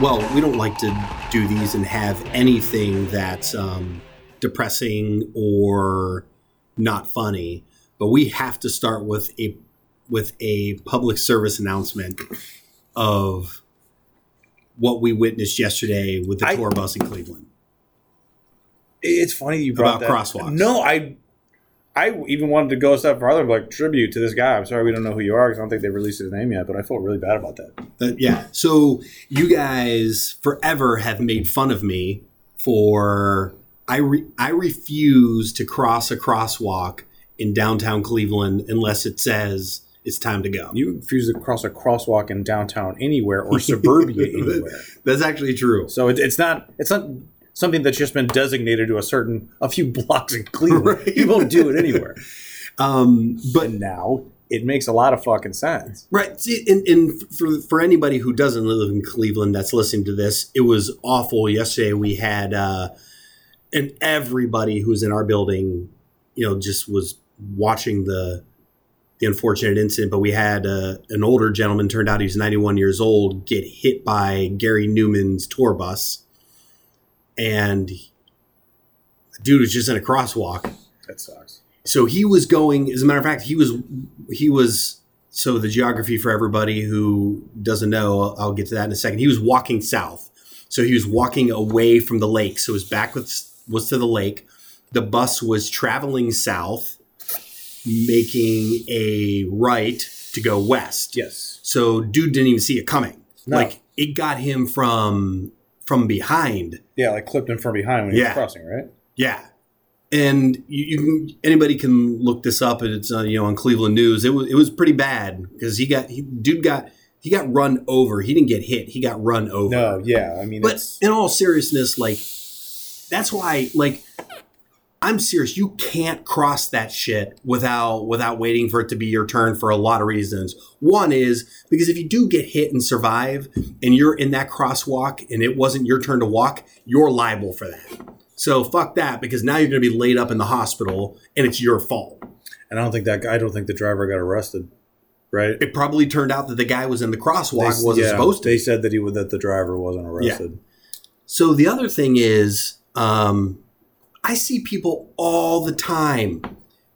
Well, we don't like to do these and have anything that's um, depressing or not funny. But we have to start with a with a public service announcement of what we witnessed yesterday with the I- tour bus in Cleveland. It's funny you brought About that. crosswalks. No, I, I even wanted to go a step farther, like tribute to this guy. I'm sorry we don't know who you are because I don't think they released his name yet. But I felt really bad about that. But yeah, so you guys forever have made fun of me for I re, I refuse to cross a crosswalk in downtown Cleveland unless it says it's time to go. You refuse to cross a crosswalk in downtown anywhere or suburbia anywhere. That's actually true. So it, it's not it's not something that's just been designated to a certain a few blocks in Cleveland. Right. You won't do it anywhere. Um, but But now it makes a lot of fucking sense. Right. See, and, and for for anybody who doesn't live in Cleveland that's listening to this, it was awful. Yesterday we had, uh, and everybody who's in our building, you know, just was watching the the unfortunate incident. But we had uh, an older gentleman, turned out he was 91 years old, get hit by Gary Numan's tour bus, and dude was just in a crosswalk. That sucks. So he was going. As a matter of fact, he was he was. So the geography for everybody who doesn't know, I'll, I'll get to that in a second. He was walking south, so he was walking away from the lake. So his back was was to the lake. The bus was traveling south, making a right to go west. Yes. So dude didn't even see it coming. No. Like it got him from from behind. Yeah, like clipped him from behind when he Yeah. was crossing, right? Yeah. And you, you can anybody can look this up and it's uh, you know on Cleveland News. It was it was pretty bad because he got he, dude got he got run over. He didn't get hit. He got run over. No, yeah. I mean, But in all seriousness, like that's why like I'm serious. You can't cross that shit without without waiting for it to be your turn for a lot of reasons. One is because if you do get hit and survive and you're in that crosswalk and it wasn't your turn to walk, you're liable for that. So fuck that because now you're going to be laid up in the hospital and it's your fault. and I don't think that guy, I don't think the driver got arrested, right? It probably turned out that the guy was in the crosswalk They- wasn't yeah, supposed to. They said that he would that the driver wasn't arrested. So the other thing is, um, I see people all the time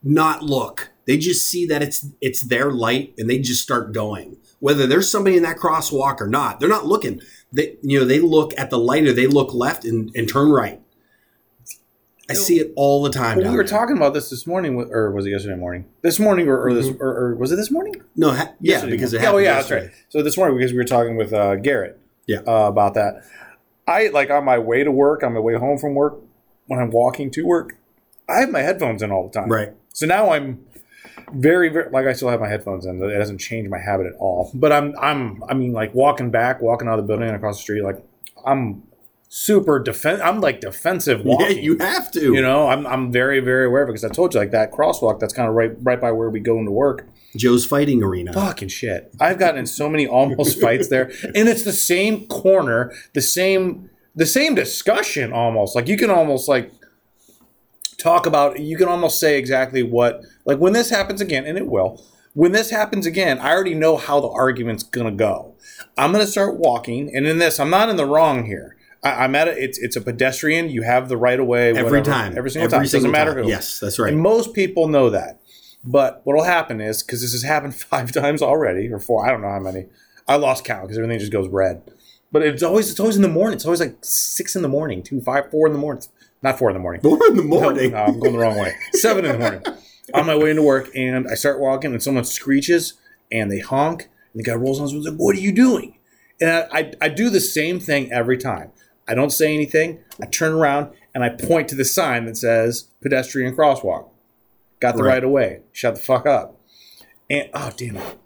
not look. They just see that it's it's their light and they just start going. Whether there's somebody in that crosswalk or not, they're not looking. They you know they look at the light or they look left and, and turn right. I see it all the time. Down we were there. talking about this this morning, or was it yesterday morning? This morning, or, or this, Mhm. or, or was it this morning? No, ha- yeah, Yesterday because it happened. oh yeah, that's right. So this morning because we were talking with uh, Garrett, Yeah. uh, about that. I like on my way to work, on my way home from work, when I'm walking to work, I have my headphones in all the time. Right. So now I'm very, very like I still have my headphones in. It hasn't changed my habit at all. But I'm, I'm, I mean, like walking back, walking out of the building and across the street, like I'm super defense. I'm like defensive Yeah, you have to. You know, I'm, I'm very, very aware of it because I told you like that crosswalk that's kind of right, right by where we go into work. Joe's fighting arena. Fucking shit. I've gotten in so many almost fights there. And it's the same corner, the same the same discussion almost. Like you can almost like talk about you can almost say exactly what like when this happens again, and it will. When this happens again, I already know how the argument's gonna go. I'm gonna start walking, and in this, I'm not in the wrong here. I, I'm at a, it's it's a pedestrian. You have the right of way every whatever, time. every single time. It doesn't matter time. who. Yes, that's right. And most people know that. But what will happen is because this has happened five times already, or four, I don't know how many. I lost count because everything just goes red. But it's always it's always in the morning. It's always like six in the morning, two, five, four in the morning. Not four in the morning. Four in the morning. no, I'm going the wrong way. Seven in the morning. On my way into work, and I start walking, and someone screeches, and they honk, and the guy rolls on his window. Like, "What are you doing?" And I, I, I do the same thing every time. I don't say anything. I turn around and I point to the sign that says pedestrian crosswalk. Got the Right. right, of way. Shut the fuck up. And oh damn it!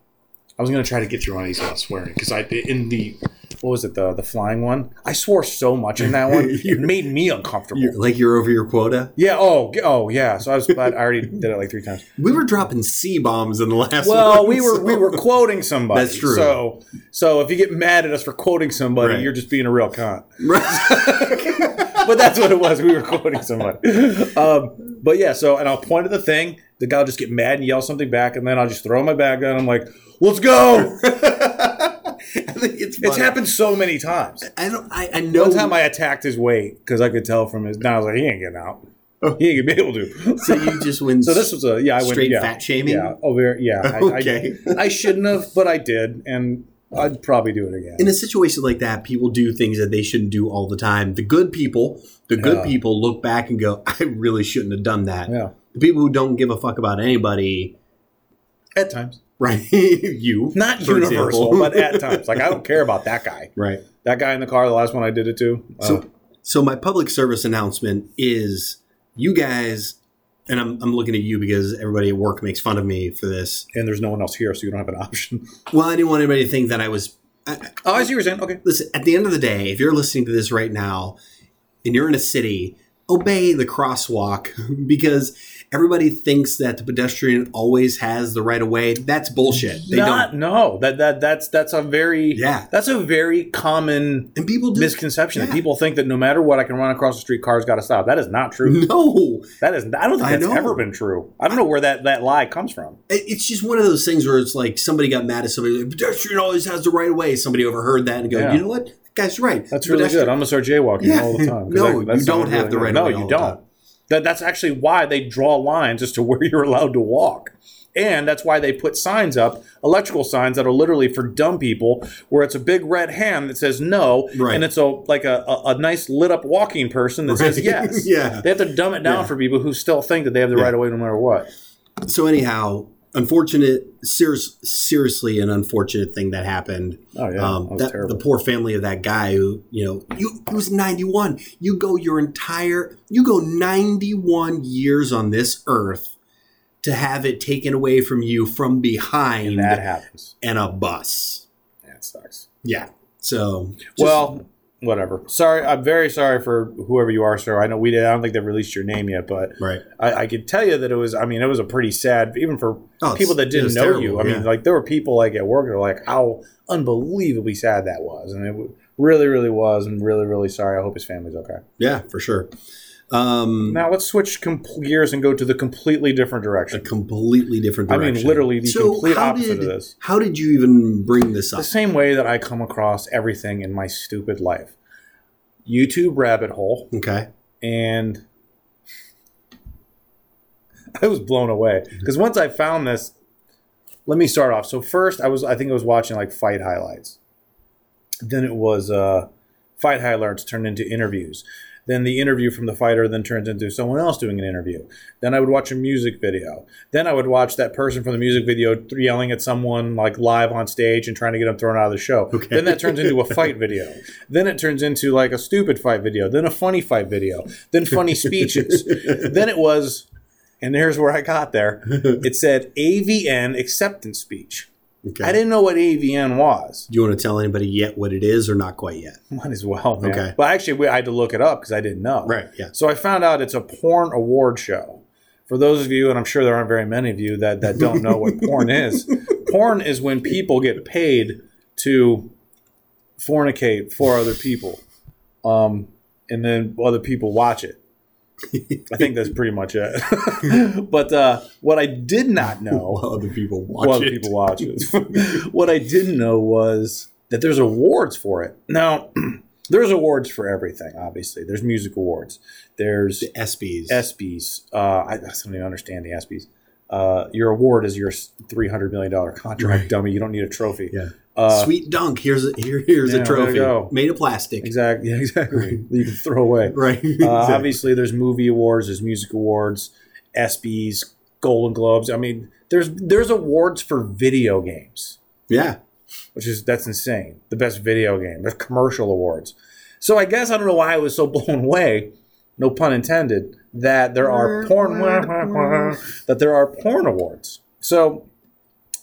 I was gonna try to get through on these without swearing because I in the what was it the the flying one? I swore so much in that one it made me uncomfortable. You're, like you're over your quota. Yeah. Oh. Oh. Yeah. So I was glad I already did it like three times. We were dropping C bombs in the last. Well, one, we were so- we were quoting somebody. That's true. So so if you get mad at us for quoting somebody, Right. you're just being a real cunt. Right. But that's what it was. We were quoting somebody. Um, but yeah. So and I'll point at the thing. The guy will just get mad and yell something back, and then I'll just throw my bag down. I'm like, "Let's go!" and think it's It's happened so many times. I don't. I, I know. One time I attacked his weight because I could tell from his. Now I was like, he ain't getting out. Oh. He ain't gonna be able to. so you just win. So this was a yeah. I went Straight yeah, fat shaming? Yeah. Oh, very yeah. I, Okay. I, I shouldn't have, but I did, and I'd probably do it again. in a situation like that, people do things that they shouldn't do all the time. The good people, the good Yeah. people, look back and go, "I really shouldn't have done that." yeah. The people who don't give a fuck about anybody, At times, right? you, not universal, example. but at times. Like I don't care about that guy. right. That guy in the car, the last one I did it to. uh, So, so my public service announcement is you guys, and I'm, I'm looking at you because everybody at work makes fun of me for this. and there's no one else here, so you don't have an option. Well, I didn't want anybody to think that I was. I, Oh, I see what you're saying. Okay. listen, at the end of the day, if you're listening to this right now and you're in a city, obey the crosswalk because everybody thinks that the pedestrian always has the right of way. That's bullshit. They Not, don't. no. That that that's that's a very Yeah. That's a very common And people do. misconception that people think that no matter what, I can run across the street, cars got to stop. That is not true. no, That is. I don't think that's ever been true. I don't know where that that lie comes from. It's just one of those things where it's like somebody got mad at somebody. Like, pedestrian always has the right of way. Somebody overheard that and go, Yeah. you know what? That guy's right. That's really Pedestrian- good. I'm gonna start jaywalking Yeah. all the time. No, that you don't have the right No, of way No, you don't. That that's actually why they draw lines as to where you're allowed to walk. And that's why they put signs up, electrical signs that are literally for dumb people, where it's a big red hand that says no, Right. and it's a like a, a, a nice lit up walking person that says yes. Yeah. They have to dumb it down Yeah. for people who still think that they have the Yeah. right of way no matter what. So anyhow, unfortunate, serious, seriously, an unfortunate thing that happened. Oh yeah, um, that that, the poor family of that guy who, you know, you he was 91. You go your entire, you go 91 years on this earth to have it taken away from you from behind and that happens. and a bus. That sucks. Yeah. So, just- well, whatever. Sorry, I'm very sorry for whoever you are, sir. I know we did. I don't think they've released your name yet, but right. I, I could tell you that it was. I mean, it was a pretty sad, even for Oh, people that didn't know terrible, you. I mean, like there were people like at work that were like, how unbelievably sad that was, and it really, really was, and really, really sorry. I hope his family's okay. Yeah, for sure. Um, Now let's switch com- gears and go to the completely different direction. a completely different direction. I mean, literally the complete how opposite did, of this. How did you even bring this up? The same way that I come across everything in my stupid life. YouTube rabbit hole. Okay. and I was blown away because once I found this, let me start off. So first, I was I think I was watching like fight highlights. Then it was uh, fight highlights turned into interviews. Then the interview from the fighter then turns into someone else doing an interview. Then I would watch a music video. Then I would watch that person from the music video yelling at someone like live on stage and trying to get them thrown out of the show. Okay. Then that turns into a fight video. Then it turns into like a stupid fight video. Then a funny fight video. Then funny speeches. then it was, and here's where I got there. It said AVN acceptance speech. Okay. I didn't know what AVN was. Do you want to tell anybody yet what it is or not quite yet? Might as well. Man. Okay. But actually, we, I had to look it up because I didn't know. Right. Yeah. So I found out it's a porn award show. For those of you, and I'm sure there aren't very many of you that, that don't know what porn is, porn is when people get paid to fornicate for other people, um, and then other people watch it. I think that's pretty much it. but uh, what I did not know While other people watch while it. people watch it. what I didn't know was that there's awards for it. Now, there's awards for everything. Obviously, there's music awards. There's The ESPYs. ESPYS. Uh, I, I don't even understand the ESPYs. Uh, your award is your three hundred million dollar contract, Right. dummy. You don't need a trophy. yeah. Uh, Sweet dunk. Here's a here, here's yeah, a there you trophy go. made of plastic. Exactly. Yeah, exactly. you can throw away. Right. Uh, Exactly. obviously, there's movie awards, there's music awards, ESPYS, Golden Globes. I mean, there's there's awards for video games. Yeah. which is that's insane. The best video game. There's commercial awards. So I guess I don't know why I was so blown away, no pun intended, that there are porn that there are porn awards. So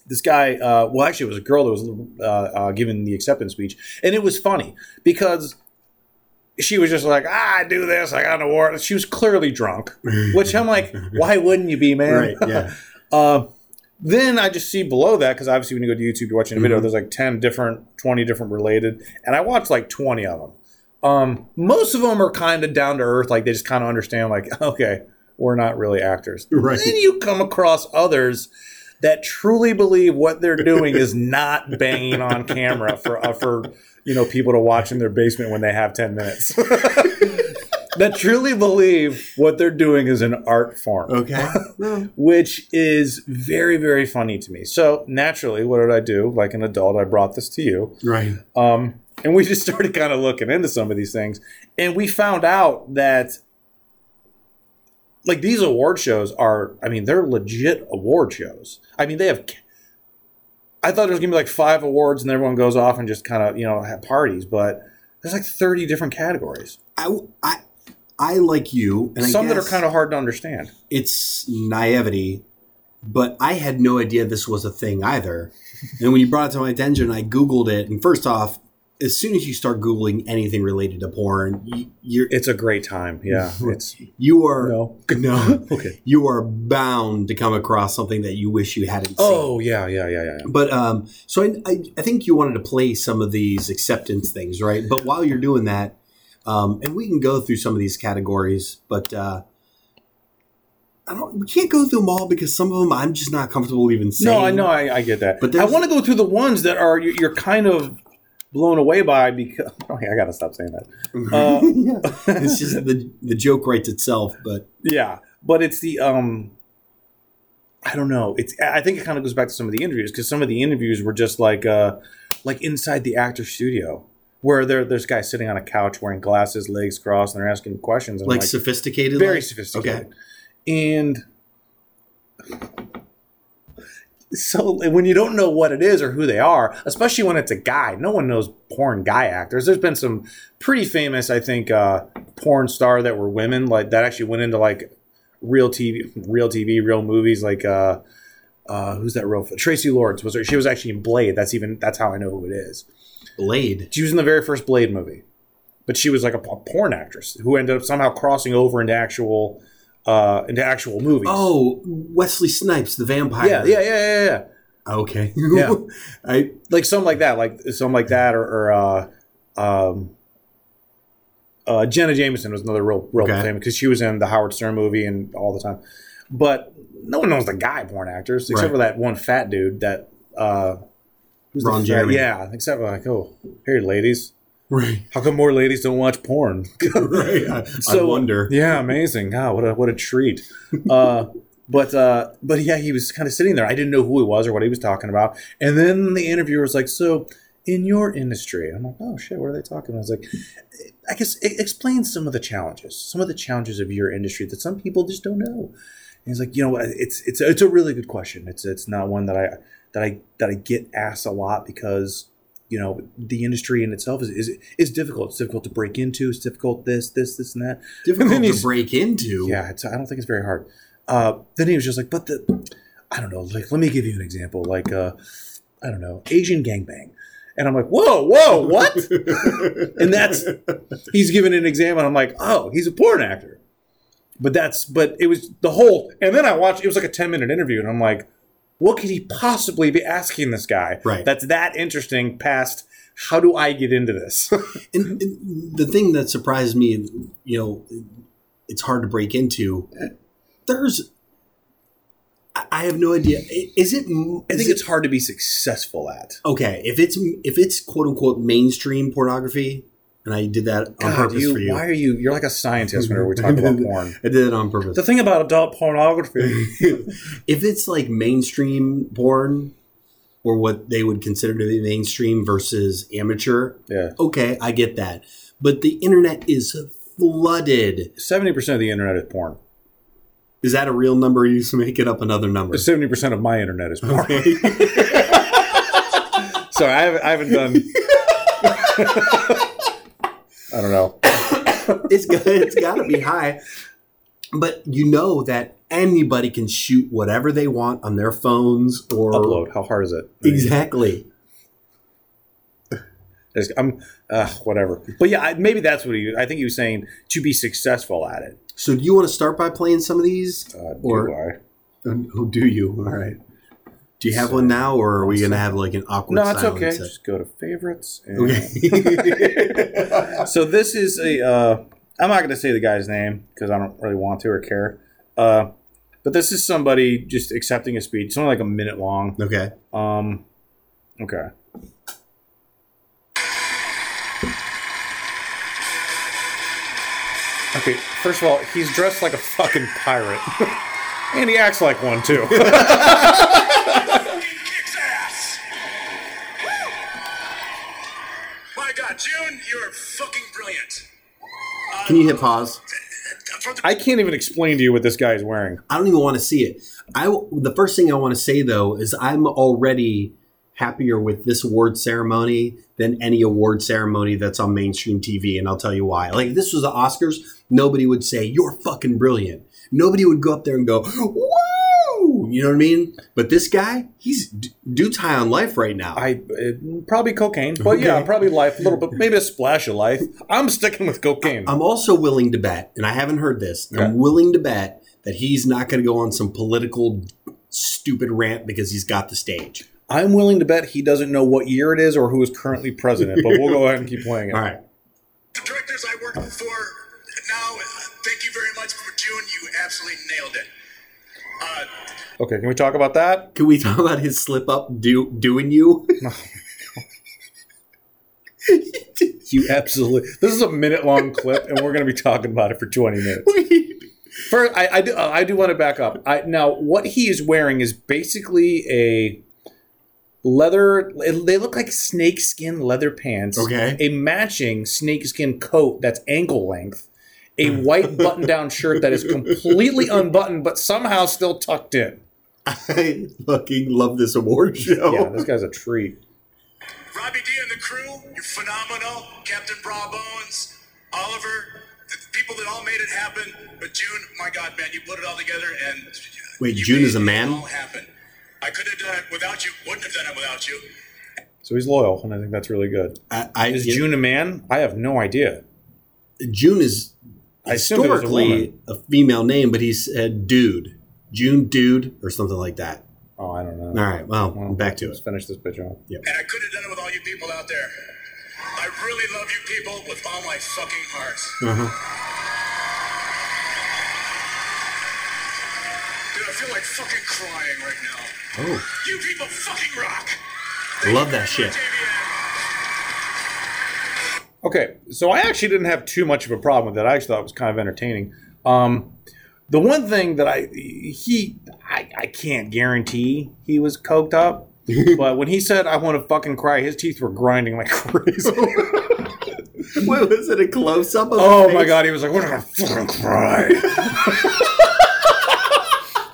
this guy, uh, well, actually, it was a girl that was uh, uh, giving the acceptance speech, and it was funny because she was just like, ah, "I do this, I got an award." She was clearly drunk, which I'm like, "Why wouldn't you be, man?" Right. Yeah. Uh, then I just see below that because obviously when you go to YouTube, you're watching a video. Mhm. There's like ten different, twenty different related, and I watched like twenty of them. Um, most of them are kind of down to earth, like they just kind of understand, like okay, we're not really actors. Right. Then you come across others that truly believe what they're doing is not banging on camera for uh, for you know people to watch in their basement when they have ten minutes. that truly believe what they're doing is an art form Okay. which is very very funny to me so naturally what did i do like an adult i brought this to you right. um, and we just started kind of looking into some of these things and we found out that like these award shows are i mean they're legit award shows i mean they have i thought there was gonna be like five awards and everyone goes off and just kind of you know have parties but there's like 30 different categories I, I, I like you, and I some that are kind of hard to understand it's naivety, but I had no idea this was a thing either. and when you brought it to my attention, I Googled it. And first off, as soon as you start Googling anything related to porn, you, you're it's a great time yeah it's you are no no okay you are bound to come across something that you wish you hadn't seen. oh yeah yeah yeah yeah But um, so I, I, I think you wanted to play some of these acceptance things, right? But while you're doing that, um, and we can go through some of these categories, but uh, I don't. We can't go through them all because some of them I'm just not comfortable even saying. No, I know, I, I get that. But I want to go through the ones that are you're kind of blown away by because okay, I gotta stop saying that. Uh, yeah. It's just the the joke writes itself, but Yeah, but it's the um, I don't know. It's I think it kind of goes back to some of the interviews because some of the interviews were just like uh, like inside the actor studio where there there's guys sitting on a couch wearing glasses, legs crossed, and they're asking questions. And I'm like, sophisticated, very like? sophisticated. And so when you don't know what it is or who they are, especially when it's a guy, no one knows porn guy actors. There's been some pretty famous, I think, uh, porn star that were women, like that actually went into like real TV, real TV, real movies, like uh, uh, who's that real? Traci Lords was her. She was actually in Blade. That's even that's how I know who it is. Blade. She was in the very first Blade movie, but she was like a, a porn actress who ended up somehow crossing over into actual uh, into actual movies. Oh, Wesley Snipes, the vampire. yeah, yeah, yeah, yeah, yeah. Okay. Yeah. I Like something like that, like something like that, or, or uh, um, uh, Jenna Jameson was another real, real Okay. famous because she was in the Howard Stern movie and all the time. But no one knows the guy born actors except Right. for that one fat dude that. Uh, who's the Ron Jeremy. Yeah, except for like, oh, here, ladies. Right. How come more ladies don't watch porn? right. I, I wonder. Yeah, amazing. God, what a what a treat. Uh, but uh, but yeah, he was kind of sitting there. I didn't know who he was or what he was talking about. And then the interviewer was like, "So, in your industry," I'm like, "Oh shit, what are they talking?" about? I was like, "I guess explain some of the challenges, some of the challenges of your industry that some people just don't know." And he's like, "You know, it's it's it's a really good question. It's it's not one that I that I that I get asked a lot because." You know, the industry in itself is, is is difficult. It's difficult to break into. It's difficult this, this, this, and that. Difficult then to break into. Yeah, it's, I don't think it's very hard. Uh, then he was just like, but the, I don't know. Like, let me give you an example. Like, uh, I don't know, Asian gangbang. And I'm like, whoa, whoa, what? and that's he's giving an example. And I'm like, oh, he's a porn actor. But that's but it was the whole. And then I watched. It was like a 10 minute interview, and I'm like, what could he possibly be asking this guy? Right. That's that interesting. Past how do I get into this? And, and the thing that surprised me, you know, it's hard to break into. There's, I have no idea. Is it? I think it- it's hard to be successful at. okay. If it's if it's quote unquote mainstream pornify, and I did that on God, purpose you, for you. Why are you? You're like a scientist whenever we talk about porn. I did it on purpose. The thing about adult pornography, if it's like mainstream porn, or what they would consider to be mainstream versus amateur, yeah, okay, I get that. But the internet is flooded. seventy percent of the internet is porn. Is that a real number? Or you just make it up another number. Seventy percent of my internet is porn. Okay. Sorry, I haven't, I haven't done. I don't know. it's it's got to be high. But you know that anybody can shoot whatever they want on their phones or Upload. How hard is it? Exactly. There's- I'm uh, whatever. But yeah, I- maybe that's what he. I think he was saying to be successful at it. So do you want to start by playing some of these? Uh, do Or- I? Who do you? All right. Do you have one now, or are we going to have like an awkward? No, it's okay. Just go to favorites. and- Okay. so this is a. Uh, I'm not going to say the guy's name because I don't really want to or care. Uh, But this is somebody just accepting a speech. It's only like a minute long. Okay. Um, okay. Okay, first of all, he's dressed like a fucking pirate. and he acts like one, too. Can you hit pause? I can't even explain to you what this guy is wearing. I don't even want to see it. I the first thing I want to say though is I'm already happier with this award ceremony than any award ceremony that's on mainstream TV, and I'll tell you why. Like if this was the Oscars, nobody would say you're fucking brilliant. Nobody would go up there and go woo. You know what I mean? But this guy, he's d- dude's high on life right now. I uh, probably cocaine, but yeah, probably life a little bit, maybe a splash of life. I'm sticking with cocaine. I'm also willing to bet, and I haven't heard this. Okay. I'm willing to bet that he's not going to go on some political stupid rant because he's got the stage. I'm willing to bet he doesn't know what year it is or who is currently president, but we'll go ahead and keep playing it. All right. the directors I worked for now, uh, thank you very much for June. You absolutely nailed it. Uh, Okay, can we talk about that? Can we talk about his slip up do, doing you? You absolutely. This is a minute long clip, and we're going to be talking about it for 20 minutes. First, I, I do, uh, I do want to back up. I, now, what he is wearing is basically a leather. They look like snakeskin leather pants. Okay. A matching snakeskin coat that's ankle length. A white button down shirt that is completely unbuttoned, but somehow still tucked in. I fucking love this award show. Yeah, this guy's a treat. Robbie D and the crew, you're phenomenal. Captain Bra Bones, Oliver, the people that all made it happen. But June, my God, man, you put it all together and Wait, you June made is a it man? all happen. I couldn't have done it without you. Wouldn't have done it without you. So he's loyal, and I think that's really good. I, I, Is June a man? I have no idea. June is I assumed it was a historically a, female name, but he said dude. June dude or something like that. Oh, I don't know. All right, well, Well, back to Let's it. finish this bitch off. Yeah. And I couldn't have done it with all you people out there. I really love you people with all my fucking heart. Uh-huh. Dude, I feel like fucking crying right now. Oh, You people fucking rock. I love that shit. Okay, so I actually didn't have too much of a problem with that. I actually thought it was kind of entertaining. Um, the one thing that I he I, I can't guarantee he was coked up, but when he said I want to fucking cry, his teeth were grinding like crazy. What was it? A close up? oh my god, he was like, "We're gonna fucking cry."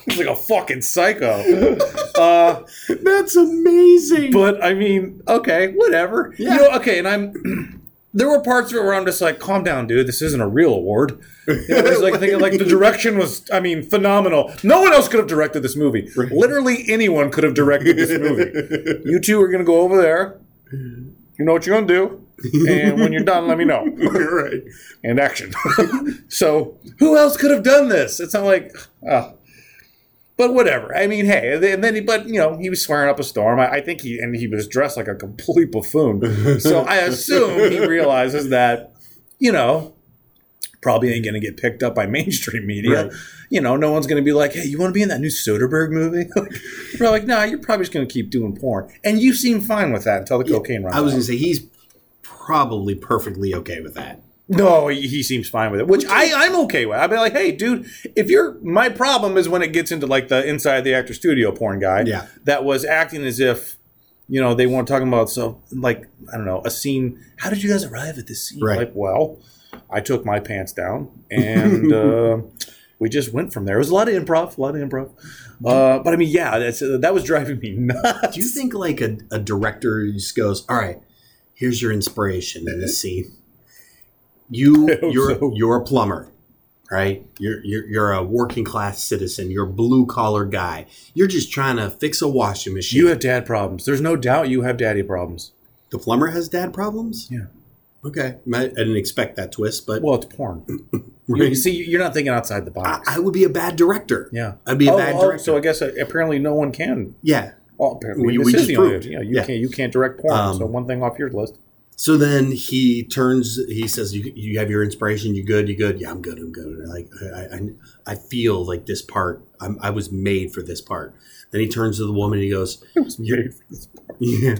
He's like a fucking psycho. Uh, that's amazing. But I mean, okay, whatever. Yeah. You know, okay, and I'm. there were parts of it where I'm just like, calm down, dude. This isn't a real award. You know, it's like thinking like the direction was, I mean, phenomenal. No one else could have directed this movie. Literally anyone could have directed this movie. You two are gonna go over there. You know what you're gonna do, and when you're done, let me know. Right. And action. so who else could have done this? It's not like. Uh, but whatever. I mean, hey, and then, he, but you know, he was swearing up a storm. I, I think he and he was dressed like a complete buffoon. so I assume he realizes that, you know, probably ain't going to get picked up by mainstream media. Right. You know, no one's going to be like, "Hey, you want to be in that new Soderbergh movie?" We're like, "Nah, you're probably just going to keep doing porn." And you seem fine with that until the cocaine runs I was going to say he's probably perfectly okay with that. No, he, he seems fine with it, which I, I'm okay with. I'd be like, hey, dude, if you're my problem is when it gets into like the inside the actor studio porn guy Yeah. that was acting as if, you know, they weren't talking about so like, I don't know, a scene. How did you guys arrive at this scene? Right. Like, well, I took my pants down and uh, we just went from there. It was a lot of improv, a lot of improv. Uh, but I mean, yeah, that's, uh, that was driving me nuts. Do you think like a, a director just goes, "All right, here's your inspiration in this scene. You I you're so. you're a plumber, right? You're you're you're a working class citizen. You're a blue collar guy. You're just trying to fix a washing machine. You have dad problems. There's no doubt you have daddy problems. the plumber has dad problems. Yeah. Okay, I I didn't expect that twist, but Well, it's porn. Right. You see, you're not thinking outside the box. I would be a bad director. Yeah, I'd be a Oh, bad oh, director. So I guess uh, apparently no one can. yeah, Well, apparently We- this we is the only. proved. Yeah, you Yeah. can't. You can't direct porn. Um, so one thing off your list. So then he turns. He says, "You, you have your inspiration. You good? You good? Yeah, I'm good. I'm good. Like I, I, I feel like this part. I'm, I was made for this part." Then he turns to the woman. and He goes, You're- "Yeah."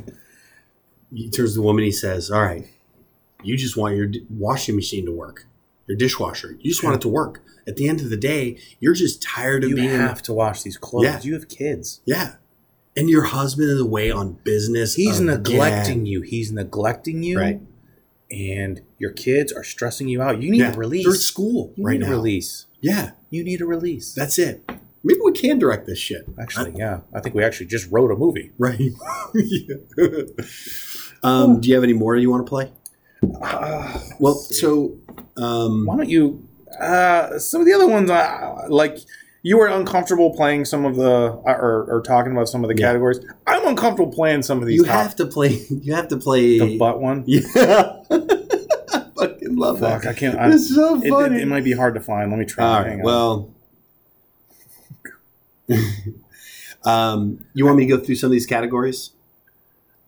He turns to the woman. He says, "All right, you just want your washing machine to work, your dishwasher. You just want it to work. At the end of the day, you're just tired of You being have to wash these clothes. Yeah. You have kids. yeah." And your husband is away on business. He's again. neglecting you. He's neglecting you. Right. And your kids are stressing you out. You need Yeah, a release. They're at school you right need now. a release. Yeah, You need a release. that's it. Maybe we can direct this shit. actually, yeah. I think we actually just wrote a movie. Right. Um, do you have any more you want to play? Uh, Well, so um, why don't you? Uh, some of the other ones, uh, like you were uncomfortable playing some of the or, or talking about some of the Yeah. categories. I'm uncomfortable playing some of these. you top- have to play. You have to play. the butt one. Yeah. I fucking love Fuck, that. I can't. I, It's so funny. it, it might be hard to find. Let me try. All Hang right. Well. um, you want me to go through some of these categories?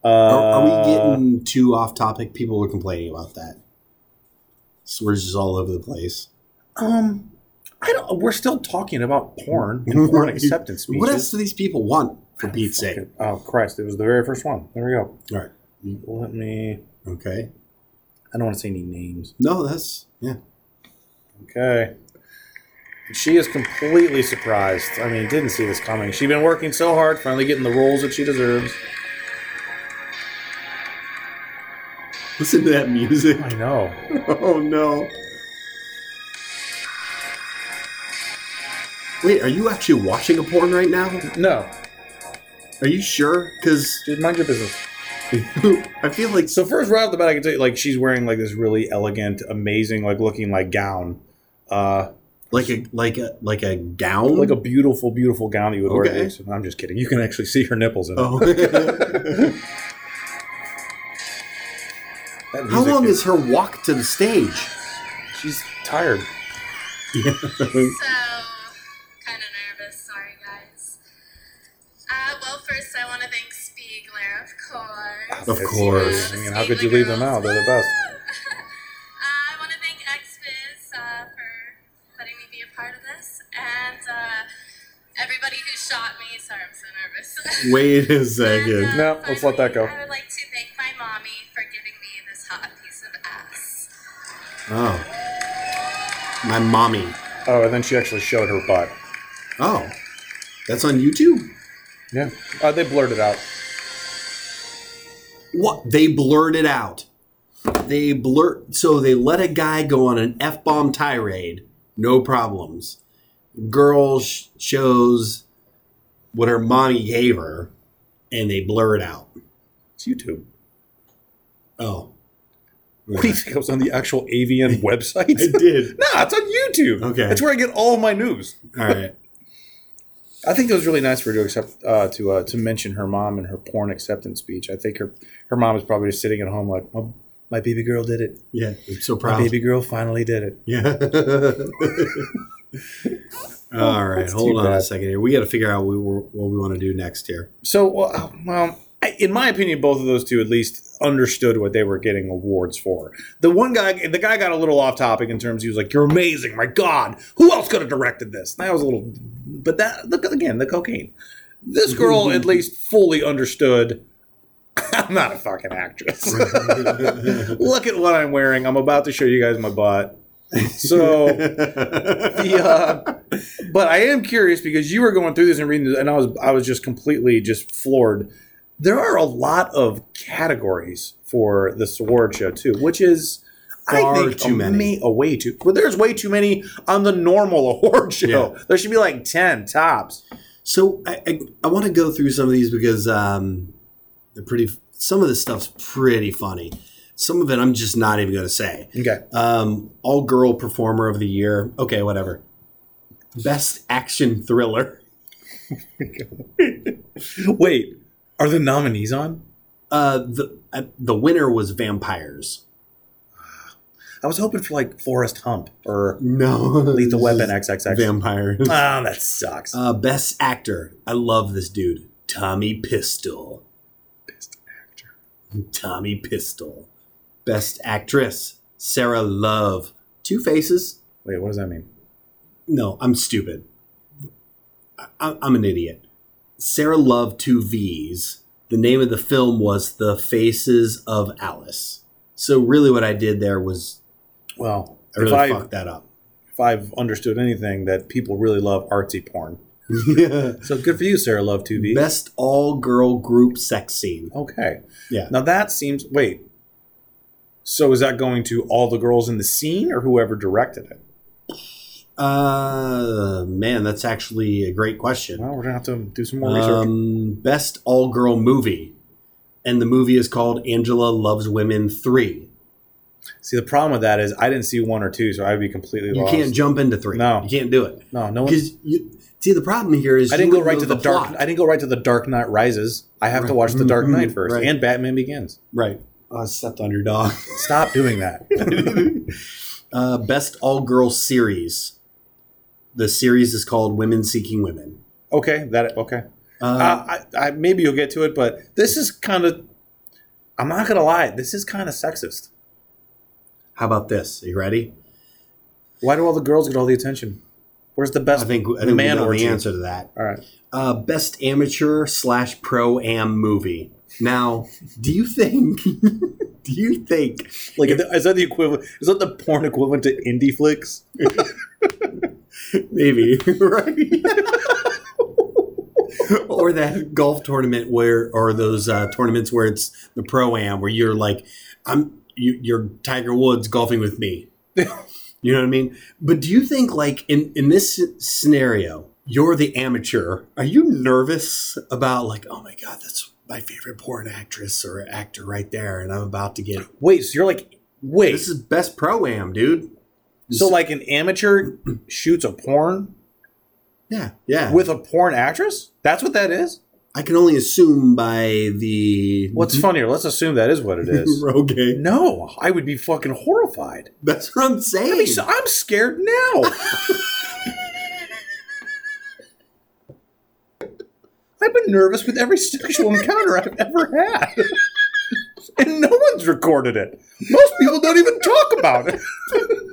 uh, Are, are we getting too off topic? People were complaining about that. So we're just all over the place. Um, I don't. We're still talking about porn and porn acceptance speeches. What else do these people want? For ah, Pete's sake. Oh Christ! It was the very first one. There we go. All right. Let me. Okay. I don't want to say any names. No, that's yeah. Okay. She is completely surprised. I mean, didn't see this coming. She's been working so hard, finally getting the roles that she deserves. Listen to that music. I know. Oh no. Wait, are you actually watching a porn right now? No, Are you sure? Because dude, mind your business. I feel like So first, right off the bat, I can tell you, like, she's wearing like this really elegant, amazing, like looking like gown, uh, like a like a like a gown. like a beautiful, beautiful gown that you would wear. Okay. at. I'm just kidding. You can actually see her nipples in it. oh. That How music long is her walk to the stage? She's tired. So, Of It's- course. I mean, how could you leave them out? They're the best. Woo! uh, I want to thank XBiz uh, for letting me be a part of this, and uh, everybody who shot me. Sorry, I'm so nervous. Wait a And, second. uh, No, let's let that go. I would like to thank my mommy for giving me this hot piece of ass. Oh. My mommy. Oh, and then she actually showed her butt. Oh. That's on YouTube? Yeah, uh, they blurred it out. What? They blurred it out. They blur so they let a guy go on an F bomb tirade, no problems. Girl sh- shows what her mommy gave her, and they blur it out. It's YouTube. Oh. What do you think? I was on the actual AVN website? I did. no, it's on YouTube. Okay. that's where I get all of my news. All right. I think it was really nice for her to accept uh, to uh, to mention her mom in her porn acceptance speech. I think her her mom is probably just sitting at home like, my, my baby girl did it. Yeah, I'm so My proud. baby girl finally did it. Yeah. All right, hold on a second here. We got to figure out what we, what we want to do next here. So, well, well, I- in my opinion, both of those two at least understood what they were getting awards for. The one guy, the guy got a little off topic in terms. He was like, "You're amazing, my God! Who else could have directed this?" That was a little, but that look again, the cocaine. This girl at least fully understood. I'm not a fucking actress. look at what I'm wearing. I'm about to show you guys my butt. So the uh, but I am curious because you were going through this and reading this, and I was I was just completely just floored. There are a lot of categories for this award show too, which is I think too many. ma- a way too. Well, there's way too many on the normal award show. Yeah. There should be like ten tops. So I, I, I want to go through some of these because um, they're pretty. Some of this stuff's pretty funny. Some of it I'm just not even going to say. Okay, Um, all girl performer of the year. Okay, whatever. Best action thriller. wait, are the nominees on? Uh, the uh, the winner was vampires. I was hoping for like Forest Hump or No, Lethal Weapon XXX. Vampires. Ah, that sucks. Uh, best actor. I love this dude. Tommy Pistol. Best actor. Tommy Pistol. Best Actress, Sara Luvv. Two Faces. Wait, what does that mean? No, I'm stupid. I, I'm an idiot. Sara Luvv, two V's. The name of the film was The Faces of Alice. So really, what I did there was Well, I if really I fucked that up. if I've understood anything, that people really love artsy porn. yeah. So good for you, Sarah Love 2V. Best all girl group sex scene. Okay. Yeah. Now that seems. Wait. So is that going to all the girls in the scene or whoever directed it? Uh, man, that's actually a great question. Well, we're gonna have to do some more research. Um, best all girl movie. And the movie is called Angela Loves Women 3. See, the problem with that is I didn't see one or two, so I'd be completely You lost. can't jump into 3. No. You can't do it. No, no one. Because you see the problem here is I didn't go right to the, dark. I didn't go right to the Dark Knight Rises. I have to watch the Dark Mhm, Knight first right. and Batman Begins. Right. I stepped on your dog. Stop doing that. uh, best all girl series. The series is called Women Seeking Women. okay, that okay. Uh, Uh, I, I, maybe you'll get to it, but this is kind of. I'm not gonna lie. This is kind of sexist. How about this? Are you ready? Why do all the girls get all the attention? Where's the best I think I think man we know orgy? the answer to that. All right. Uh, best amateur slash pro am movie. Now, do you think? do you think? Like, is that the equivalent? Is that the porn equivalent to indie flicks? Maybe right. or that golf tournament where, or those uh, tournaments where it's the pro am, where you're like, I'm, you, you're Tiger Woods golfing with me. you know what I mean? But do you think, like in in this scenario, you're the amateur? Are you nervous about like, oh my god, that's my favorite porn actress or actor right there, and I'm about to get Wait, so you're like, wait, this is best pro am, dude. so like an amateur shoots a porn Yeah, yeah. with a porn actress? That's what that is. I can only assume by the What's funnier? Let's assume that is what it is. okay. no, I would be fucking horrified. That's what I'm I saying. mean, so I'm scared now. I've been nervous with every sexual encounter I've ever had. And no one's recorded it. Most people don't even talk about it.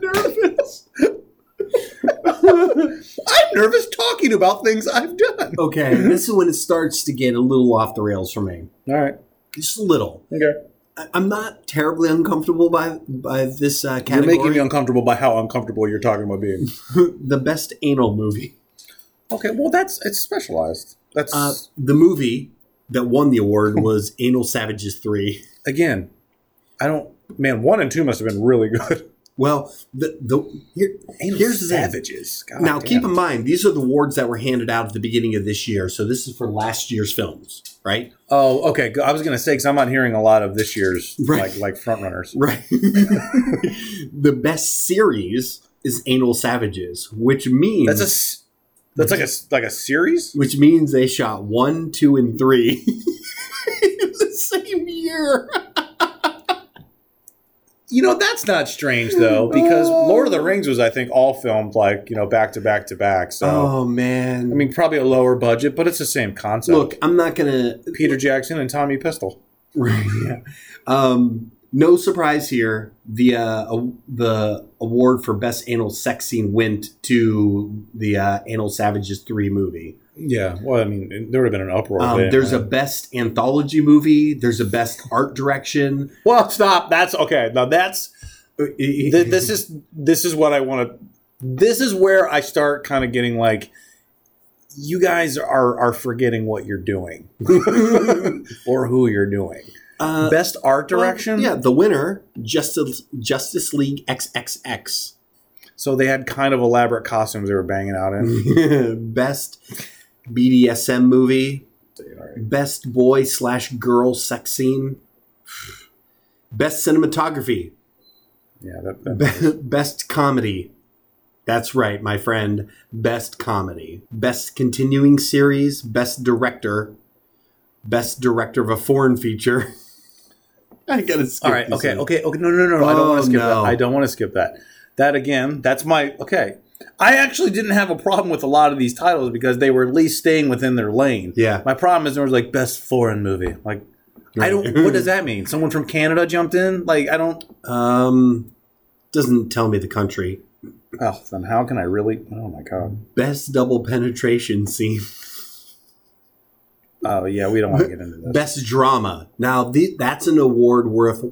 nervous. I'm nervous talking about things I've done. okay, this is when it starts to get a little off the rails for me. All right. Just a little. Okay. I- I'm not terribly uncomfortable by by this uh, You're category. making me uncomfortable by how uncomfortable you're talking about being. the best anal movie. Okay, well that's it's specialized. That's Uh, the movie that won the award was Anal Savages Three. again, I don't man, one and two must have been really good. Well, the the here, here's the savages. Now, damn. keep in mind, these are the awards that were handed out at the beginning of this year. So this is for last year's films, right? Oh, okay. I was gonna say because I'm not hearing a lot of this year's Right. like like front runners. Right. the best series is Anal Savages, which means That's a that's like a like a series. which means they shot one, two, and three in the same year. You know that's not strange though because Lord of the Rings was I think all filmed like you know back to back to back. So Oh man! I mean probably a lower budget, but it's the same concept. look, I'm not gonna. Peter Jackson and Tommy Pistol. Right. Yeah. Um, no surprise here. The uh, the award for best anal sex scene went to the uh, Anal Savages three movie. Yeah, well, I mean, there would have been an uproar. Um, there, there's a best anthology movie. There's a best art direction. well, stop. That's okay. Now that's th- this is this is what I want to. This is where I start kind of getting like, you guys are are forgetting what you're doing or who you're doing. Uh, Best art well, direction. yeah, the winner, Justice Justice League XXX. So they had kind of elaborate costumes they were banging out in. best BDSM movie. Best boy slash girl sex scene. Best cinematography. Yeah, that, that- Be- best comedy. That's right, my friend. Best comedy. Best continuing series. Best director. Best director of a foreign feature. I gotta skip all right. Okay. Okay. Okay. No. No. No. no. I don't want Oh, to skip no. that. I don't want to skip that. That again. That's my okay. I actually didn't have a problem with a lot of these titles because they were at least staying within their lane. Yeah. My problem is there was like best foreign movie. Like, I don't. What does that mean? Someone from Canada jumped in? Like I don't. Um, doesn't tell me the country. Oh, then how can I really? Oh my god. Best double penetration scene. Oh yeah, we don't want to get into this. Best drama. Now the, that's an award worth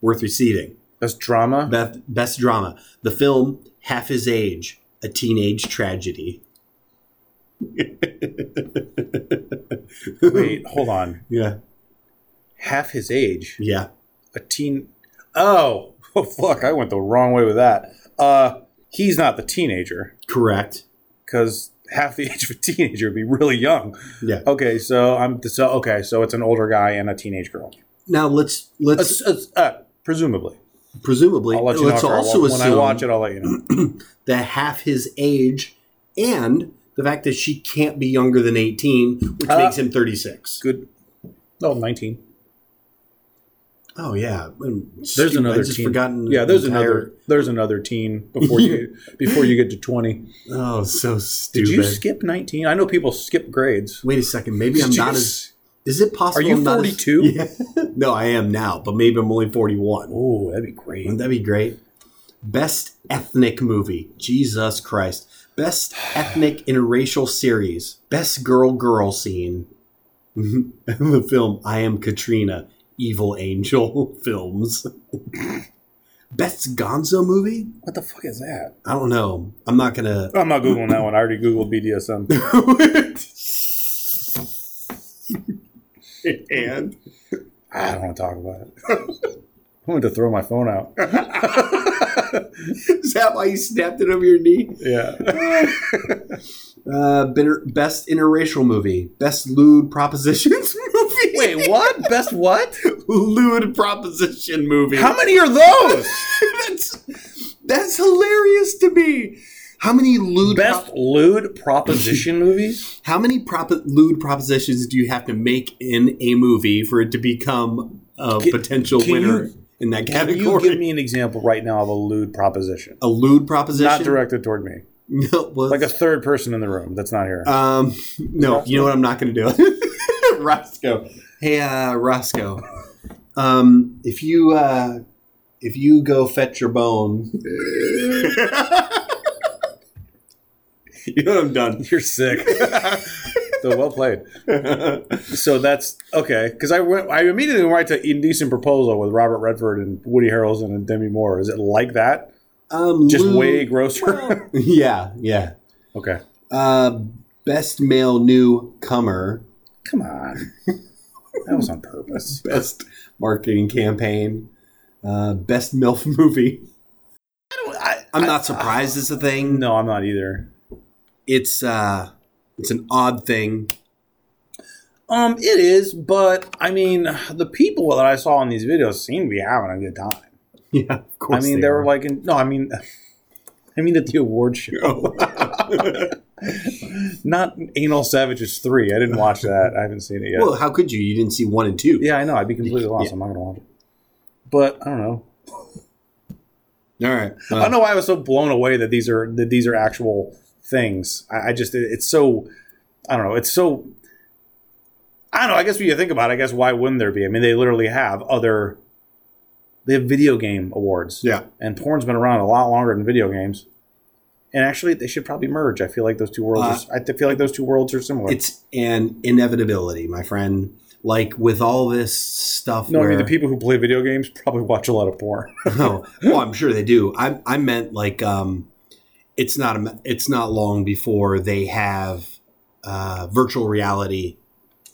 worth receiving. Best drama. Best, best drama. The film Half His Age, a teenage tragedy. Wait, hold on. Yeah. Half his age. Yeah. A teen. Oh, oh fuck! I went the wrong way with that. Uh, he's not the teenager Correct. because half the age of a teenager would be really young. Yeah. Okay, so I'm so okay. So it's an older guy and a teenage girl. Now let's let's Uh, uh, uh, presumably, presumably let let's know. I also when I assume watch it, I'll let you know. that half his age and the fact that she can't be younger than 18, which Uh, makes him 36. Good. No, nineteen. Oh yeah. There's stupid, another I just teen. forgotten. yeah, there's entire- another. There's another teen before you before you get to twenty. Oh, so stupid. Did you skip nineteen? I know people skip grades. Wait a second. Maybe I'm Did not as. Is it possible? Are you as- 42? Yeah. no, I am now, but maybe I'm only 41. Oh, that'd be great. Wouldn't that be great? Best ethnic movie. Jesus Christ. Best ethnic interracial series. Best girl girl scene. the film I Am Katrina. Evil Angel Films. Best Gonzo movie? What the fuck is that? I don't know. I'm not gonna. Oh, I'm not googling that one. I already googled BDSM. and I don't want to talk about it. I wanted to throw my phone out. is that why you snapped it over your knee? Yeah. Uh, best interracial movie. Best lewd propositions movie. Wait, what? Best what? lewd proposition movie. How many are those? that's that's hilarious to me. How many lewd Best prop- lewd proposition movies? how many prop- lewd propositions do you have to make in a movie for it to become a Can- potential can winner you- in that category? Can you give me an example right now of a lewd proposition? a lewd proposition? Not directed toward me. No, well, Like a third person in the room that's not here. Um, no, you know what? I'm not going to do. Roscoe. Hey, uh, Roscoe. Um, if you uh, if you go fetch your bone, you know I'm done. You're sick. so well played. So that's okay. Because I went, I immediately went right to Indecent Proposal with Robert Redford and Woody Harrelson and Demi Moore. Is it like that? Um, Just Lou- way grosser. yeah, yeah. okay. Uh, best male newcomer, Come on. That was on purpose. best marketing campaign, uh, best MILF movie. I, I'm not surprised it's a thing. no, I'm not either. It's uh, it's an odd thing. Um, it is, but I mean, the people that I saw in these videos seem to be having a good time. Yeah, of course. I mean, they, were like, in, no, I mean, I mean at the award show, not Anal Savages three. I didn't watch that. I haven't seen it yet. well, how could you? You didn't see one and two. yeah, I know. I'd be completely lost. Yeah. I'm not gonna watch it. But I don't know. All right. I don't know why I was so blown away that these are that these are actual things. I, I just it- it's so I don't know. It's so I don't know. I guess when you think about it, I guess why wouldn't there be? I mean, they literally have other they have video game awards. Yeah. and porn's been around a lot longer than video games. And actually, they should probably merge. I feel like those two worlds. are, I feel like those two worlds are similar. It's an inevitability, my friend. Like with all this stuff. no, I mean the people who play video games probably watch a lot of porn. oh, well, I'm sure they do. I, I meant like um, it's not a, it's not long before they have uh, virtual reality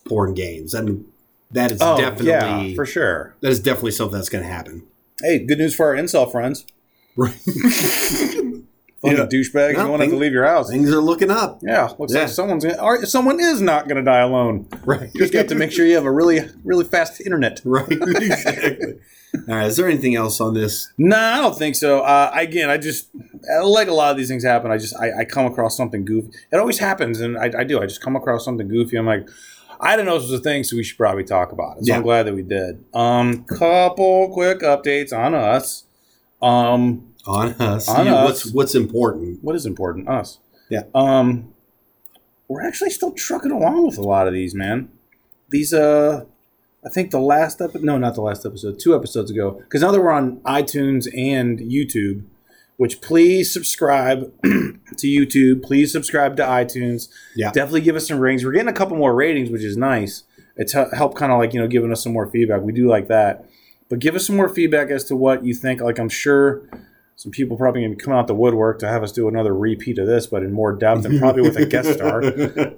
porn games. I mean, that is definitely Oh, yeah, for sure. that is definitely something that's going to happen. Hey, good news for our incel friends. Right. Fucking Yeah. douchebag, No, you won't have to leave your house. Things are looking up. Yeah, looks Yeah. like someone's gonna, or someone is not going to die alone. Right. You just have to make sure you have a really, really fast internet. Right. exactly. All right. Is there anything else on this? No, I don't think so. Uh, again, I just like a lot of these things happen. I just I, I come across something goofy. It always happens, and I, I do. I just come across something goofy. I'm like, I didn't know this was a thing, so we should probably talk about it. So Yeah. I'm glad that we did. Um, couple quick updates on us. Um, On us. On us. What's what's important? what is important? Us. Yeah. Um, we're actually still trucking along with a lot of these, man. These uh, I think the last episode, no, not the last episode, two episodes ago, because now that we're on iTunes and YouTube, which please subscribe to YouTube, please subscribe to iTunes. Yeah. Definitely give us some ratings. We're getting a couple more ratings, which is nice. It's helped kind of like, you know, giving us some more feedback. We do like that. But give us some more feedback as to what you think. Like, I'm sure some people probably going to be coming out the woodwork to have us do another repeat of this, but in more depth and probably with a guest star.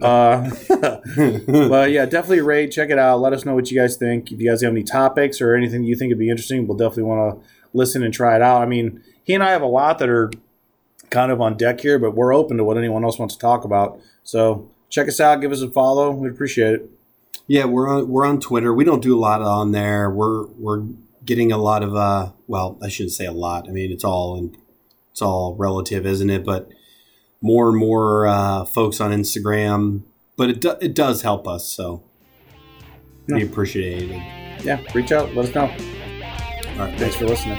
Uh, but yeah, definitely rate, check it out. Let us know what you guys think. If you guys have any topics or anything you think would be interesting, we'll definitely want to listen and try it out. I mean, he and I have a lot that are kind of on deck here, but we're open to what anyone else wants to talk about. So check us out, give us a follow. We'd appreciate it. Yeah, we're on we're on Twitter. We don't do a lot on there. We're we're getting a lot of uh well, I shouldn't say a lot. I mean, it's all in, it's all relative, isn't it? But more and more uh, folks on Instagram, but it do, it does help us, so we Yeah. appreciate it. Yeah, reach out, let us know. All right, Thanks for listening.